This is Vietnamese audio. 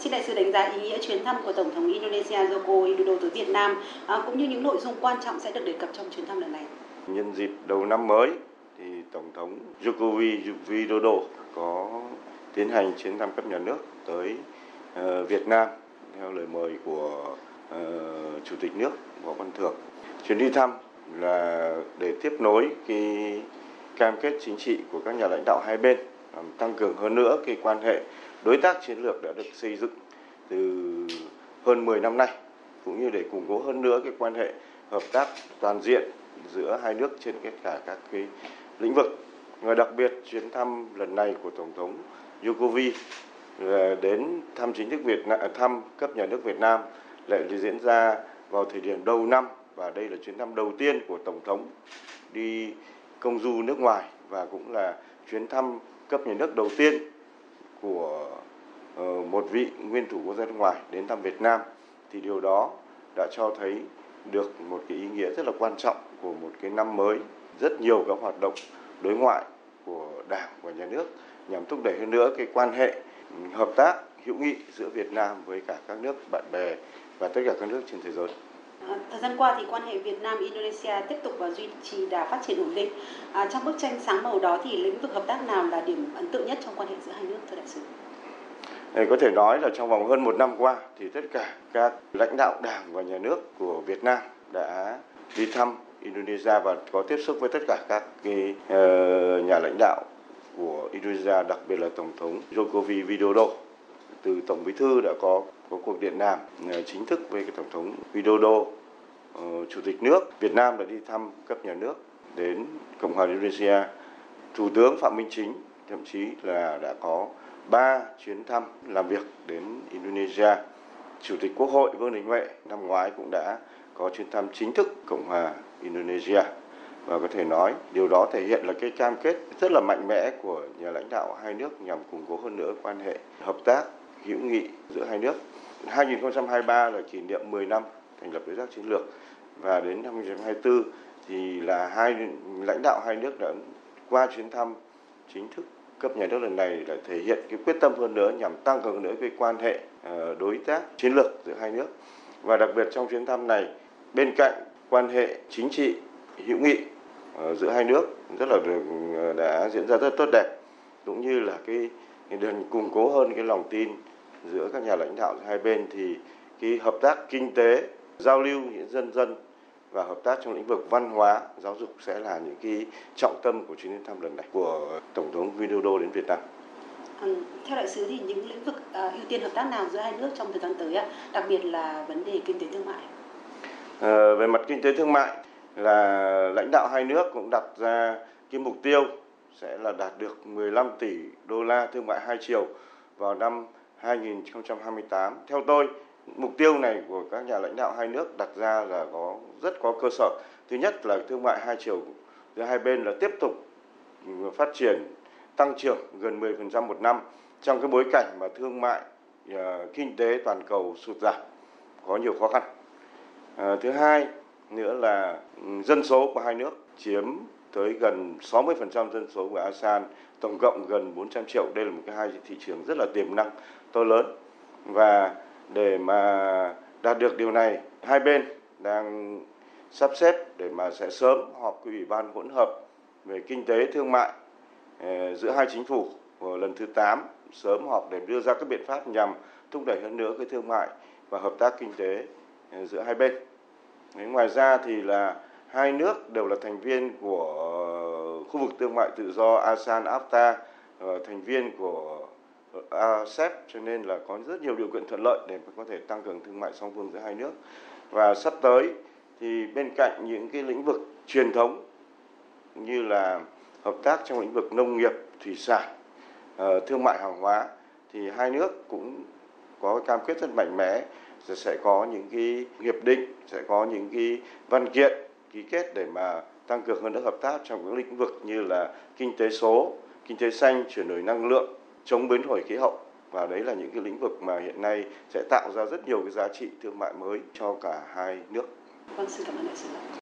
xin đại sứ đánh giá ý nghĩa chuyến thăm của Tổng thống Indonesia Joko Widodo tới Việt Nam à, cũng như những nội dung quan trọng sẽ được đề cập trong chuyến thăm lần này. Nhân dịp đầu năm mới thì Tổng thống Joko Widodo có tiến hành chuyến thăm cấp nhà nước tới uh, Việt Nam theo lời mời của uh, Chủ tịch nước Võ Văn Thưởng. Chuyến đi thăm là để tiếp nối cái cam kết chính trị của các nhà lãnh đạo hai bên làm tăng cường hơn nữa cái quan hệ đối tác chiến lược đã được xây dựng từ hơn 10 năm nay cũng như để củng cố hơn nữa cái quan hệ hợp tác toàn diện giữa hai nước trên tất cả các cái lĩnh vực. Và đặc biệt chuyến thăm lần này của Tổng thống Yukovi ờ, đến thăm chính thức Việt Nam, thăm cấp nhà nước Việt Nam lại diễn ra vào thời điểm đầu năm và đây là chuyến thăm đầu tiên của Tổng thống đi công du nước ngoài và cũng là chuyến thăm cấp nhà nước đầu tiên của ờ, một vị nguyên thủ quốc gia nước ngoài đến thăm Việt Nam thì điều đó đã cho thấy được một cái ý nghĩa rất là quan trọng của một cái năm mới rất nhiều các hoạt động đối ngoại của Đảng và nhà nước nhằm thúc đẩy hơn nữa cái quan hệ, hợp tác, hữu nghị giữa Việt Nam với cả các nước bạn bè và tất cả các nước trên thế giới. À, thời gian qua thì quan hệ Việt Nam Indonesia tiếp tục và duy trì đà phát triển ổn định. À, trong bức tranh sáng màu đó thì lĩnh vực hợp tác nào là điểm ấn tượng nhất trong quan hệ giữa hai nước thưa đại sứ? Ờ, có thể nói là trong vòng hơn một năm qua thì tất cả các lãnh đạo đảng và nhà nước của Việt Nam đã đi thăm Indonesia và có tiếp xúc với tất cả các cái uh, nhà lãnh đạo của Indonesia, đặc biệt là Tổng thống Joko Widodo. Từ Tổng Bí thư đã có có cuộc điện đàm ờ, chính thức với cái Tổng thống Widodo, ờ, Chủ tịch nước Việt Nam đã đi thăm cấp nhà nước đến Cộng hòa Indonesia. Thủ tướng Phạm Minh Chính thậm chí là đã có ba chuyến thăm làm việc đến Indonesia. Chủ tịch Quốc hội Vương Đình Huệ năm ngoái cũng đã có chuyến thăm chính thức Cộng hòa Indonesia và có thể nói điều đó thể hiện là cái cam kết rất là mạnh mẽ của nhà lãnh đạo hai nước nhằm củng cố hơn nữa quan hệ hợp tác hữu nghị giữa hai nước. 2023 là kỷ niệm 10 năm thành lập đối tác chiến lược và đến năm 2024 thì là hai, lãnh đạo hai nước đã qua chuyến thăm chính thức cấp nhà nước lần này là thể hiện cái quyết tâm hơn nữa nhằm tăng cường nữa cái quan hệ ờ, đối tác chiến lược giữa hai nước và đặc biệt trong chuyến thăm này, bên cạnh quan hệ chính trị, hữu nghị ờ, giữa hai nước rất là được ờ, đã diễn ra rất tốt đẹp, cũng như là cái để củng cố hơn cái lòng tin giữa các nhà lãnh đạo hai bên thì cái hợp tác kinh tế giao lưu giữa dân dân và hợp tác trong lĩnh vực văn hóa, giáo dục sẽ là những cái trọng tâm của chuyến thăm lần này của Tổng thống Widodo đến Việt Nam. Ừ, theo đại sứ thì những lĩnh vực uh, ưu tiên hợp tác nào giữa hai nước trong thời gian tới, đặc biệt là vấn đề kinh tế thương mại? À, về mặt kinh tế thương mại là lãnh đạo hai nước cũng đặt ra cái mục tiêu sẽ là đạt được 15 tỷ đô la thương mại hai chiều vào năm 2028. Theo tôi, mục tiêu này của các nhà lãnh đạo hai nước đặt ra là có rất có cơ sở. Thứ nhất là thương mại hai chiều giữa hai bên là tiếp tục phát triển tăng trưởng gần 10% một năm trong cái bối cảnh mà thương mại uh, kinh tế toàn cầu sụt giảm có nhiều khó khăn. Uh, thứ hai nữa là dân số của hai nước chiếm tới gần 60% dân số của ASEAN, tổng cộng gần 400 triệu. Đây là một cái hai thị trường rất là tiềm năng to lớn và để mà đạt được điều này hai bên đang sắp xếp để mà sẽ sớm họp cái ủy ban hỗn hợp về kinh tế thương mại ờ, giữa hai chính phủ lần thứ 8 sớm họp để đưa ra các biện pháp nhằm thúc đẩy hơn nữa cái thương mại và hợp tác kinh tế ờ, giữa hai bên. Ngoài ra thì là hai nước đều là thành viên của ờ, khu vực thương mại tự do ASEAN AFTA, ờ, thành viên của ờ, ASEP cho nên là có rất nhiều điều kiện thuận lợi để có thể tăng cường thương mại song phương giữa hai nước. Và sắp tới thì bên cạnh những cái lĩnh vực truyền thống như là hợp tác trong lĩnh vực nông nghiệp, thủy sản, thương mại hàng hóa thì hai nước cũng có cam kết rất mạnh mẽ sẽ có những cái hiệp định, sẽ có những cái văn kiện ký kết để mà tăng cường hơn nữa hợp tác trong các lĩnh vực như là kinh tế số, kinh tế xanh, chuyển đổi năng lượng, chống biến đổi khí hậu và đấy là những cái lĩnh vực mà hiện nay sẽ tạo ra rất nhiều cái giá trị thương mại mới cho cả hai nước. Vâng, xin cảm ơn đại sứ.